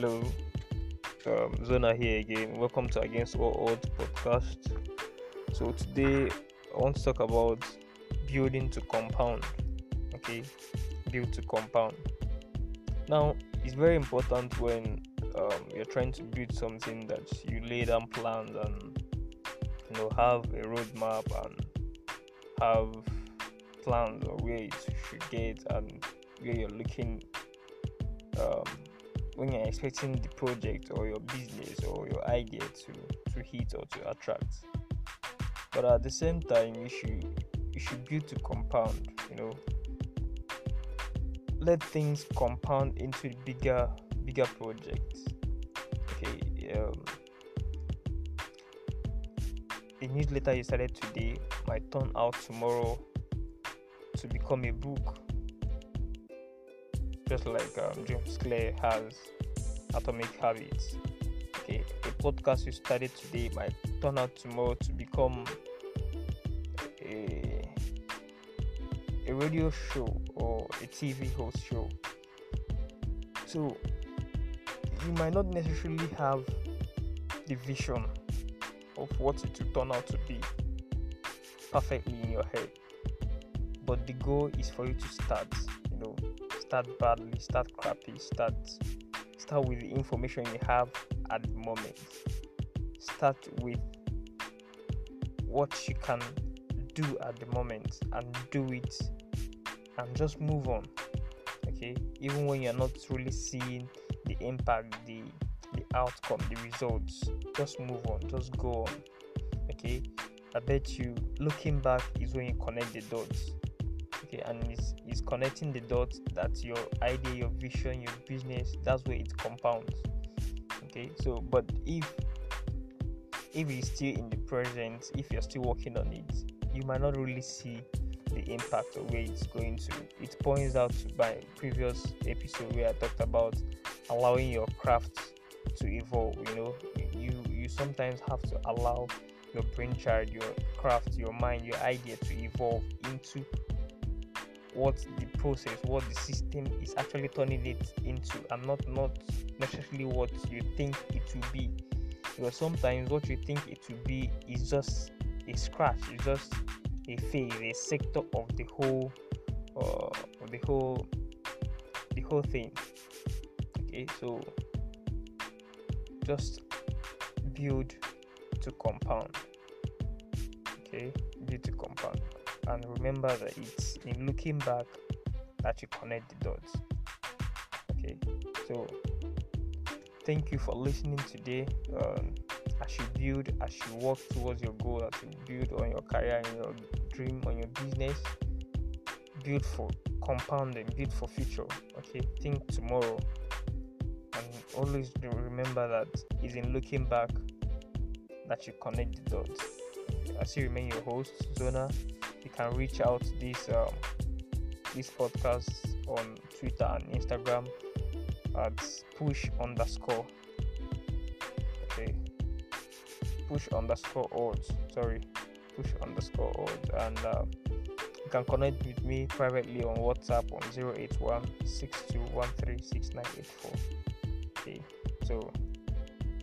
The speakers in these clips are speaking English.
Hello, um, Zona here again. Welcome to Against All Odds podcast. So today I want to talk about building to compound. Okay, build to compound. Now it's very important when um, you're trying to build something that you lay down plans and you know have a roadmap and have plans or where it should get and where you're looking um, when you're expecting the project or your business or your idea to to hit or to attract. But at the same time you should you should build to compound you know. Let things compound into bigger bigger projects. Okay um, a newsletter you started today might turn out tomorrow to become a book just like um, James Clear has Atomic Habits. Okay, a podcast you started today might turn out tomorrow to become a, a radio show or a TV host show. So you might not necessarily have the vision of what it will turn out to be perfectly in your head, but the goal is for you to start. You know, start badly, start crappy, start start with the information you have at the moment. Start with what you can do at the moment and do it and just move on. Okay, even when you're not really seeing the impact, the the outcome, the results, just move on, just go on. Okay, I bet you looking back is when you connect the dots okay and it's, it's connecting the dots that your idea your vision your business that's where it compounds. Okay so but if if you're still in the present if you're still working on it you might not really see the impact of where it's going to. It points out by previous episode where i talked about allowing your craft to evolve you know? You you sometimes have to allow your brain brainchild your craft your mind your idea to evolve into what the process, what the system is actually turning it into, and not not necessarily what you think it will be. Because sometimes what you think it will be is just a scratch, it's just a phase, a sector of the whole, uh, of the whole, the whole thing. Okay, so just build to compound. Okay, build to compound and remember that it's in looking back that you connect the dots. Okay, so thank you for listening today. Um, as you build, as you work towards your goal, as you build on your career and your dream, on your business, build for compounding, build for future. Okay, think tomorrow, and always remember that it's in looking back that you connect the dots. As you remain your host, Zona you can reach out this um, this podcast on Twitter and Instagram at push underscore okay? Push underscore odds sorry. Push underscore odds and uh, you can connect with me privately on WhatsApp on 081 okay? So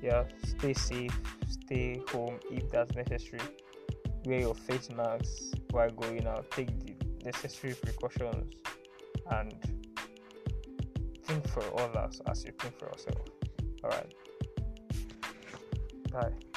yeah stay safe stay home if that's necessary wear your face masks while going out, take the necessary precautions, and think for others as you think for yourself. Alright. Bye.